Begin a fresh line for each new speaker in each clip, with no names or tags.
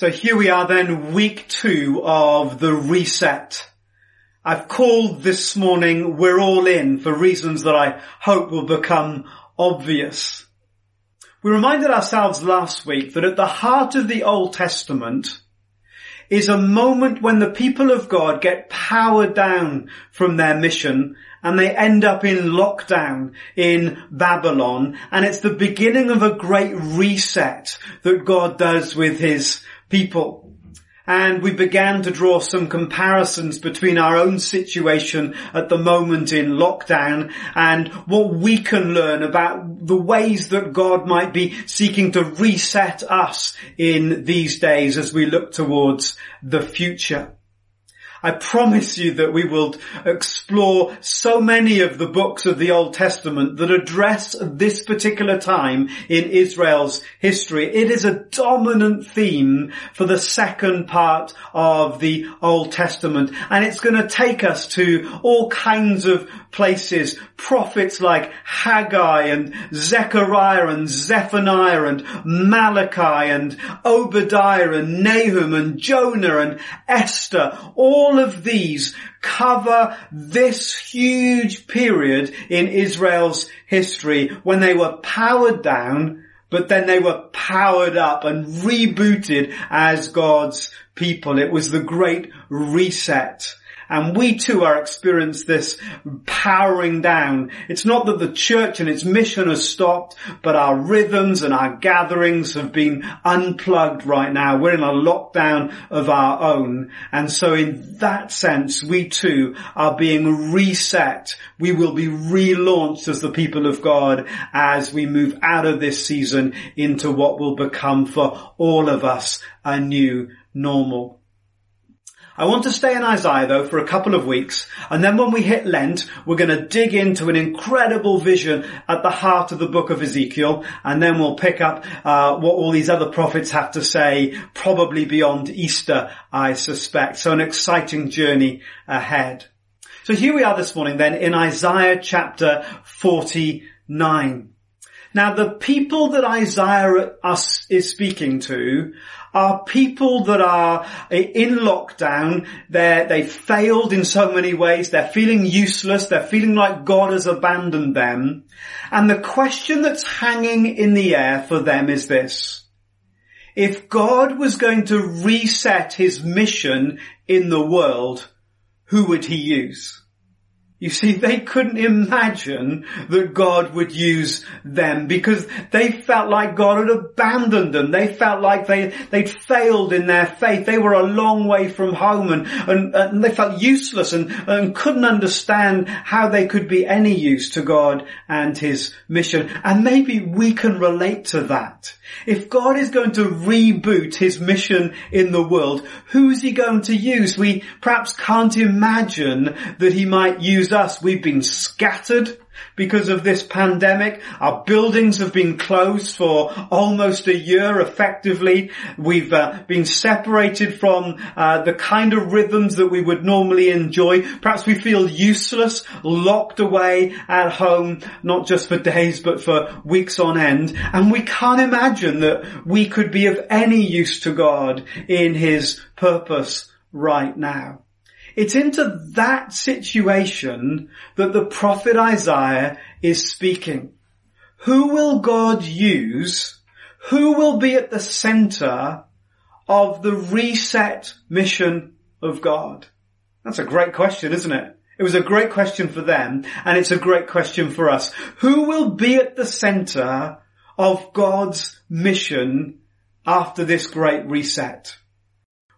So here we are then, week two of the reset. I've called this morning, we're all in for reasons that I hope will become obvious. We reminded ourselves last week that at the heart of the Old Testament is a moment when the people of God get powered down from their mission and they end up in lockdown in Babylon and it's the beginning of a great reset that God does with his people. And we began to draw some comparisons between our own situation at the moment in lockdown and what we can learn about the ways that God might be seeking to reset us in these days as we look towards the future. I promise you that we will explore so many of the books of the Old Testament that address this particular time in Israel's history. It is a dominant theme for the second part of the Old Testament and it's going to take us to all kinds of places, prophets like Haggai and Zechariah and Zephaniah and Malachi and Obadiah and Nahum and Jonah and Esther, all of these cover this huge period in Israel's history when they were powered down but then they were powered up and rebooted as God's people. It was the great reset. And we too are experiencing this powering down. It's not that the church and its mission has stopped, but our rhythms and our gatherings have been unplugged right now. We're in a lockdown of our own. And so in that sense, we too are being reset. We will be relaunched as the people of God as we move out of this season into what will become for all of us a new normal. I want to stay in Isaiah though for a couple of weeks and then when we hit Lent we're going to dig into an incredible vision at the heart of the book of Ezekiel and then we'll pick up uh, what all these other prophets have to say probably beyond Easter I suspect. So an exciting journey ahead. So here we are this morning then in Isaiah chapter 49. Now the people that Isaiah is speaking to are people that are eh, in lockdown. They're, they failed in so many ways. They're feeling useless. They're feeling like God has abandoned them. And the question that's hanging in the air for them is this. If God was going to reset his mission in the world, who would he use? You see, they couldn't imagine that God would use them because they felt like God had abandoned them. They felt like they, they'd failed in their faith. They were a long way from home and, and, and they felt useless and, and couldn't understand how they could be any use to God and his mission. And maybe we can relate to that. If God is going to reboot his mission in the world, who is he going to use? We perhaps can't imagine that he might use us. We've been scattered because of this pandemic. Our buildings have been closed for almost a year effectively. We've uh, been separated from uh, the kind of rhythms that we would normally enjoy. Perhaps we feel useless, locked away at home, not just for days, but for weeks on end. And we can't imagine that we could be of any use to God in his purpose right now. It's into that situation that the prophet Isaiah is speaking. Who will God use? Who will be at the center of the reset mission of God? That's a great question, isn't it? It was a great question for them and it's a great question for us. Who will be at the center of God's mission after this great reset?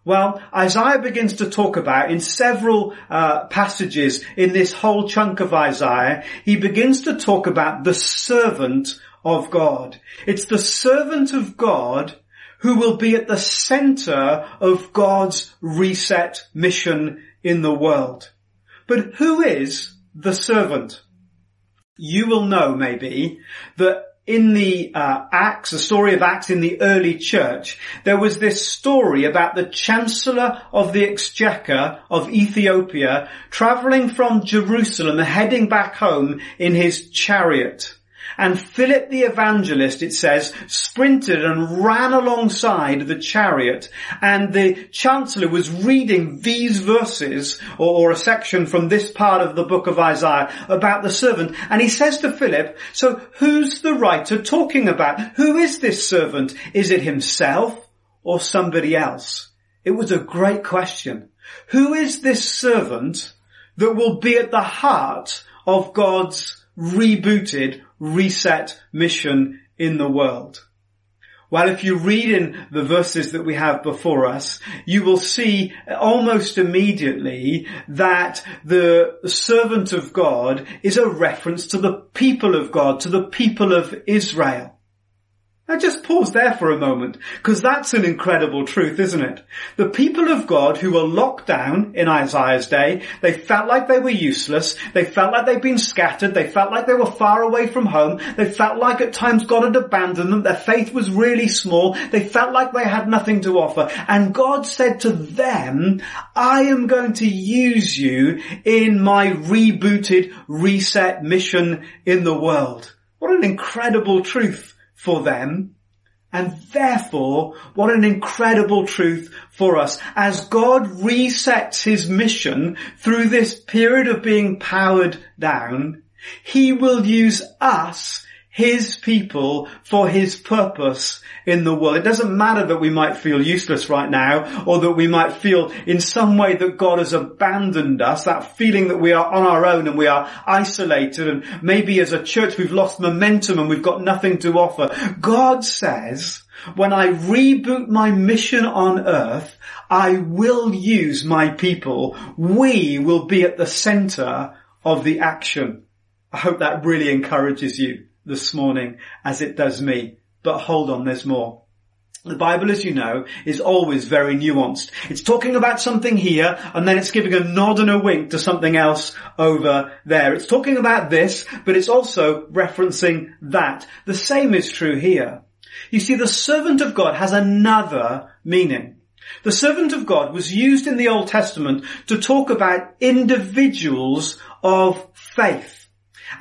Well, Isaiah begins to talk about in several uh, passages in this whole chunk of Isaiah, he begins to talk about the servant of God. It's the servant of God who will be at the center of God's reset mission in the world. But who is the servant? You will know maybe that in the uh, Acts, the story of Acts in the early church, there was this story about the Chancellor of the Exchequer of Ethiopia traveling from Jerusalem heading back home in his chariot. And Philip the evangelist, it says, sprinted and ran alongside the chariot and the chancellor was reading these verses or, a section from this part of the book of Isaiah about the servant. And he says to Philip, so who's the writer talking about? Who is this servant? Is it himself or somebody else? It was a great question. Who is this servant that will be at the heart of God's rebooted reset mission in the world? Well, if you read in the verses that we have before us, you will see almost immediately that the servant of God is a reference to the people of God, to the people of Israel. Now just pause there for a moment, because that's an incredible truth, isn't it? The people of God who were locked down in Isaiah's day, they felt like they were useless, they felt like they'd been scattered, they felt like they were far away from home, they felt like at times God had abandoned them, their faith was really small, they felt like they had nothing to offer, and God said to them, I am going to use you in my rebooted, reset mission in the world. What an incredible truth for them. And therefore, what an incredible truth for us. As God resets his mission through this period of being powered down, he will use us his people for his purpose in the world. It doesn't matter that we might feel useless right now or that we might feel in some way that God has abandoned us, that feeling that we are on our own and we are isolated and maybe as a church we've lost momentum and we've got nothing to offer. God says, when I reboot my mission on earth, I will use my people. We will be at the center of the action. I hope that really encourages you this morning as it does me. But hold on, there's more. The Bible, as you know, is always very nuanced. It's talking about something here, and then it's giving a nod and a wink to something else over there. It's talking about this, but it's also referencing that. The same is true here. You see, the servant of God has another meaning. The servant of God was used in the Old Testament to talk about individuals of faith.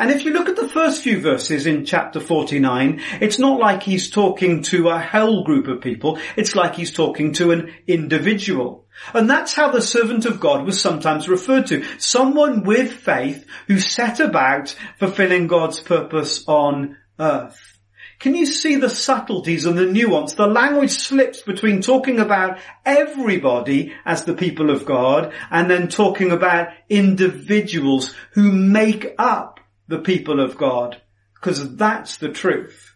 And if you look at the first few verses in chapter 49, it's not like he's talking to a whole group of people, it's like he's talking to an individual. And that's how the servant of God was sometimes referred to. Someone with faith who set about fulfilling God's purpose on earth. Can you see the subtleties and the nuance? The language slips between talking about everybody as the people of God and then talking about individuals who make up the people of God, because that's the truth.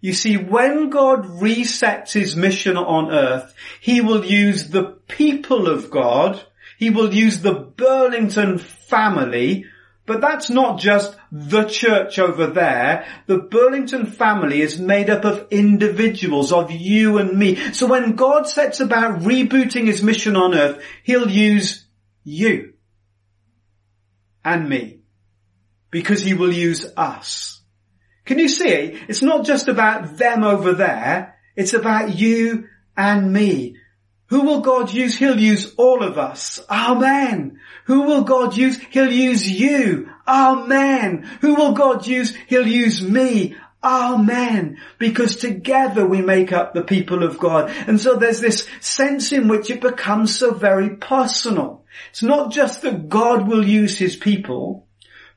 You see, when God resets his mission on earth, he will use the people of God, he will use the Burlington family, but that's not just the church over there. The Burlington family is made up of individuals, of you and me. So when God sets about rebooting his mission on earth, he'll use you and me because he will use us. Can you see? It's not just about them over there. It's about you and me. Who will God use? He'll use all of us. Amen. Who will God use? He'll use you. Amen. Who will God use? He'll use me. Amen. Because together we make up the people of God. And so there's this sense in which it becomes so very personal. It's not just that God will use his people,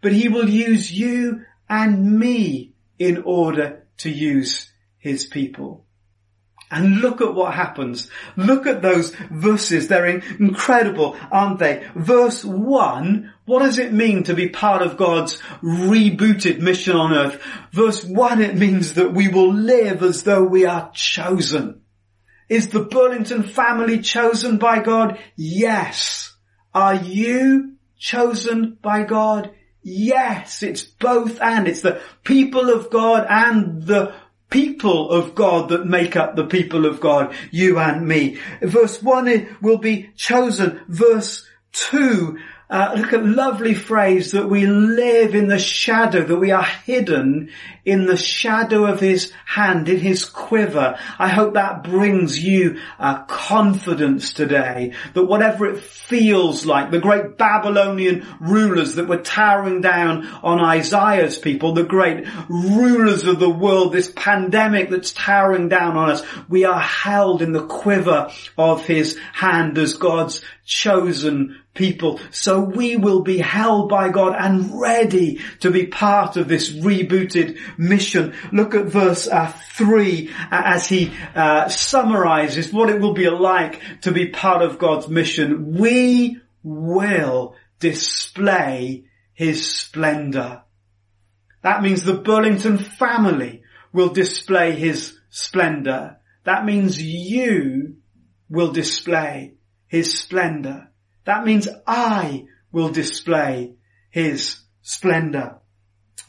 but he will use you and me in order to use his people. And look at what happens. Look at those verses. They're incredible, aren't they? Verse one, what does it mean to be part of God's rebooted mission on earth? Verse one, it means that we will live as though we are chosen. Is the Burlington family chosen by God? Yes. Are you chosen by God? Yes, it's both and. It's the people of God and the people of God that make up the people of God, you and me. Verse 1 will be chosen. Verse 2 uh, look at lovely phrase that we live in the shadow, that we are hidden in the shadow of his hand, in his quiver. I hope that brings you uh, confidence today that whatever it feels like, the great Babylonian rulers that were towering down on Isaiah's people, the great rulers of the world, this pandemic that's towering down on us, we are held in the quiver of his hand as God's chosen people. So we will be held by God and ready to be part of this rebooted mission. Look at verse uh, 3 as he uh, summarizes what it will be like to be part of God's mission. We will display his splendor. That means the Burlington family will display his splendor. That means you will display his splendor. That means I will display his splendor.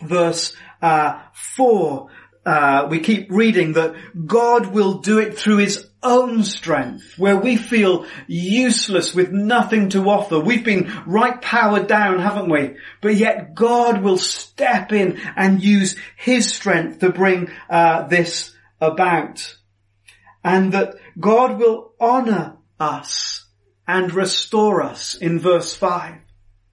Verse uh, 4, uh, we keep reading that God will do it through his own strength, where we feel useless with nothing to offer. We've been right powered down, haven't we? But yet God will step in and use his strength to bring uh, this about. And that God will honor us and restore us in verse 5.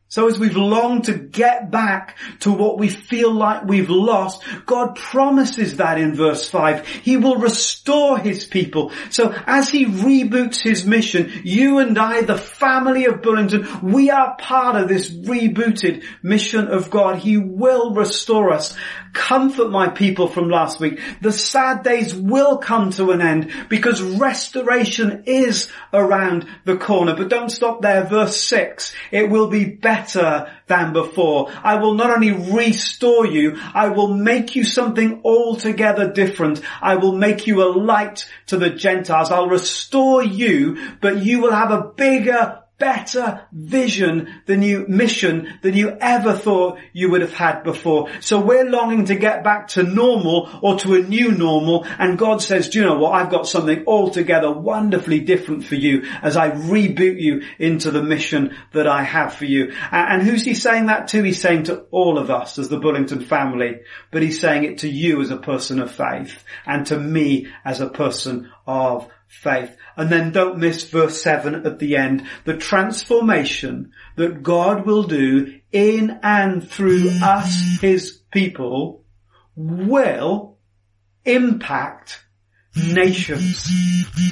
So as we've longed to get back to what we feel like we've lost, God promises that in verse 5. He will restore His people. So as He reboots His mission, you and I, the family of Burlington, we are part of this rebooted mission of God. He will restore us. Comfort my people from last week. The sad days will come to an end because restoration is around the corner. But don't stop there. Verse 6. It will be better better than before. I will not only restore you, I will make you something altogether different. I will make you a light to the Gentiles. I'll restore you, but you will have a bigger, better vision than you, mission than you ever thought you would have had before. So we're longing to get back to normal or to a new normal and God says, do you know what? I've got something altogether wonderfully different for you as I reboot you into the mission that I have for you. And who's he saying that to? He's saying to all of us as the Burlington family, but he's saying it to you as a person of faith and to me as a person of faith. And then don't miss verse 7 at the end. The transformation that God will do in and through us, his people, will impact nations.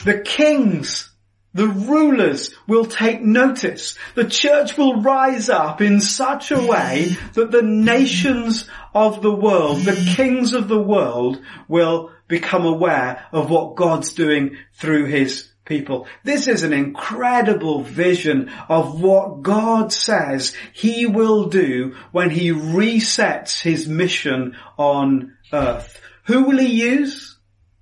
The kings, the rulers will take notice. The church will rise up in such a way that the nations of the world, the kings of the world will become aware of what God's doing through his people. This is an incredible vision of what God says he will do when he resets his mission on earth. Who will he use?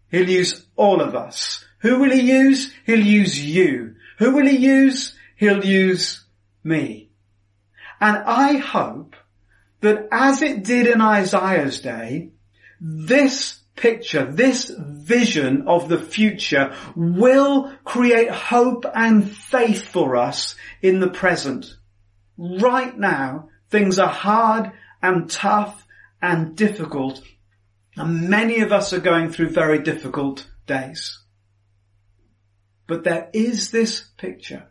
He'll use all of us. Who will he use? He'll use you. Who will he use? He'll use me. And I hope that as it did in Isaiah's day, this picture, this vision of the future will create hope and faith for us in the present. Right now, things are hard and tough and difficult, and many of us are going through very difficult days. But there is this picture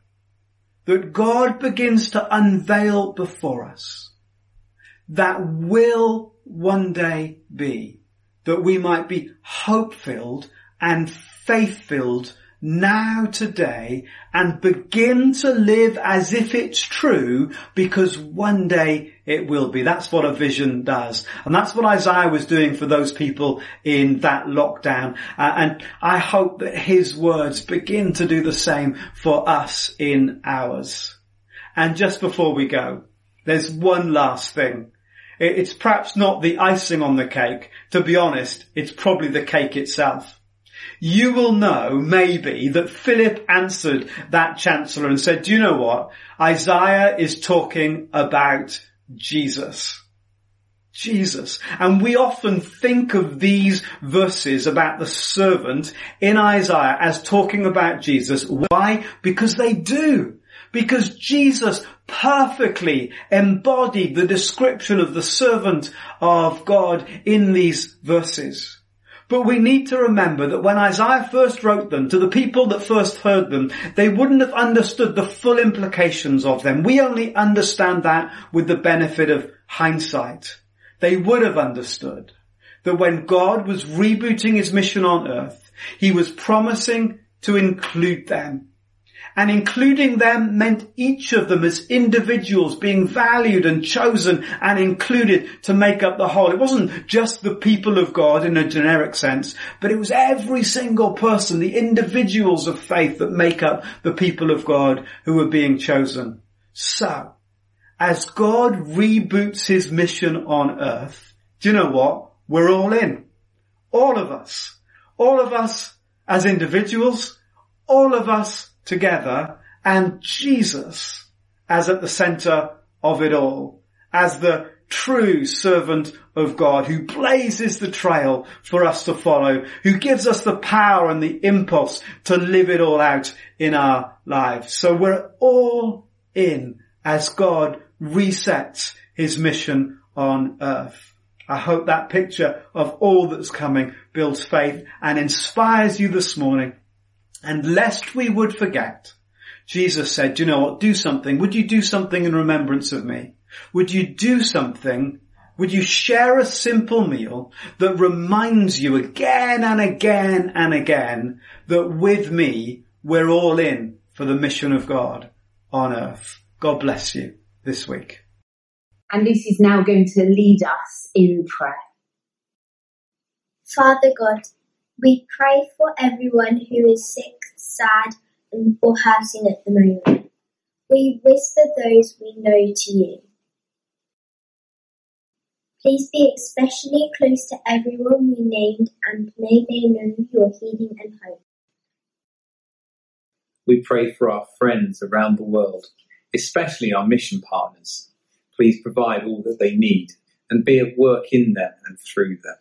that God begins to unveil before us that will one day be that we might be hope filled and faith filled now today and begin to live as if it's true because one day it will be. That's what a vision does. And that's what Isaiah was doing for those people in that lockdown. Uh, and I hope that his words begin to do the same for us in ours. And just before we go, there's one last thing it's perhaps not the icing on the cake. To be honest, it's probably the cake itself. You will know, maybe, that Philip answered that chancellor and said, do you know what? Isaiah is talking about Jesus. Jesus. And we often think of these verses about the servant in Isaiah as talking about Jesus. Why? Because they do. Because Jesus perfectly embodied the description of the servant of God in these verses. But we need to remember that when Isaiah first wrote them to the people that first heard them, they wouldn't have understood the full implications of them. We only understand that with the benefit of hindsight. They would have understood that when God was rebooting his mission on earth, he was promising to include them and including them meant each of them as individuals being valued and chosen and included to make up the whole. It wasn't just the people of God in a generic sense, but it was every single person, the individuals of faith that make up the people of God who were being chosen. So, as God reboots his mission on earth, do you know what? We're all in. All of us. All of us as individuals, all of us together and Jesus as at the center of it all, as the true servant of God who blazes the trail for us to follow, who gives us the power and the impulse to live it all out in our lives. So we're all in as God resets his mission on earth. I hope that picture of all that's coming builds faith and inspires you this morning and lest we would forget, Jesus said, you know what? Do something. Would you do something in remembrance of me? Would you do something? Would you share a simple meal that reminds you again and again and again that with me, we're all in for the mission of God on earth. God bless you this week.
And Lucy's now going to lead us in prayer.
Father God, we pray for everyone who is sick, sad, or hurting at the moment. We whisper those we know to you. Please be especially close to everyone we named and may they know your healing and hope.
We pray for our friends around the world, especially our mission partners. Please provide all that they need and be at work in them and through them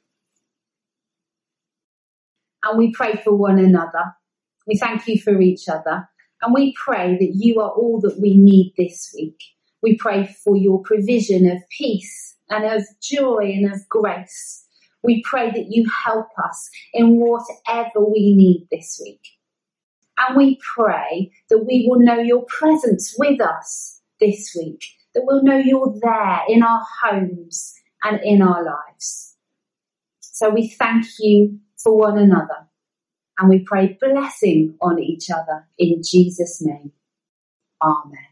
and we pray for one another. We thank you for each other and we pray that you are all that we need this week. We pray for your provision of peace and of joy and of grace. We pray that you help us in whatever we need this week. And we pray that we will know your presence with us this week, that we'll know you're there in our homes and in our lives. So we thank you for one another. And we pray blessing on each other in Jesus' name. Amen.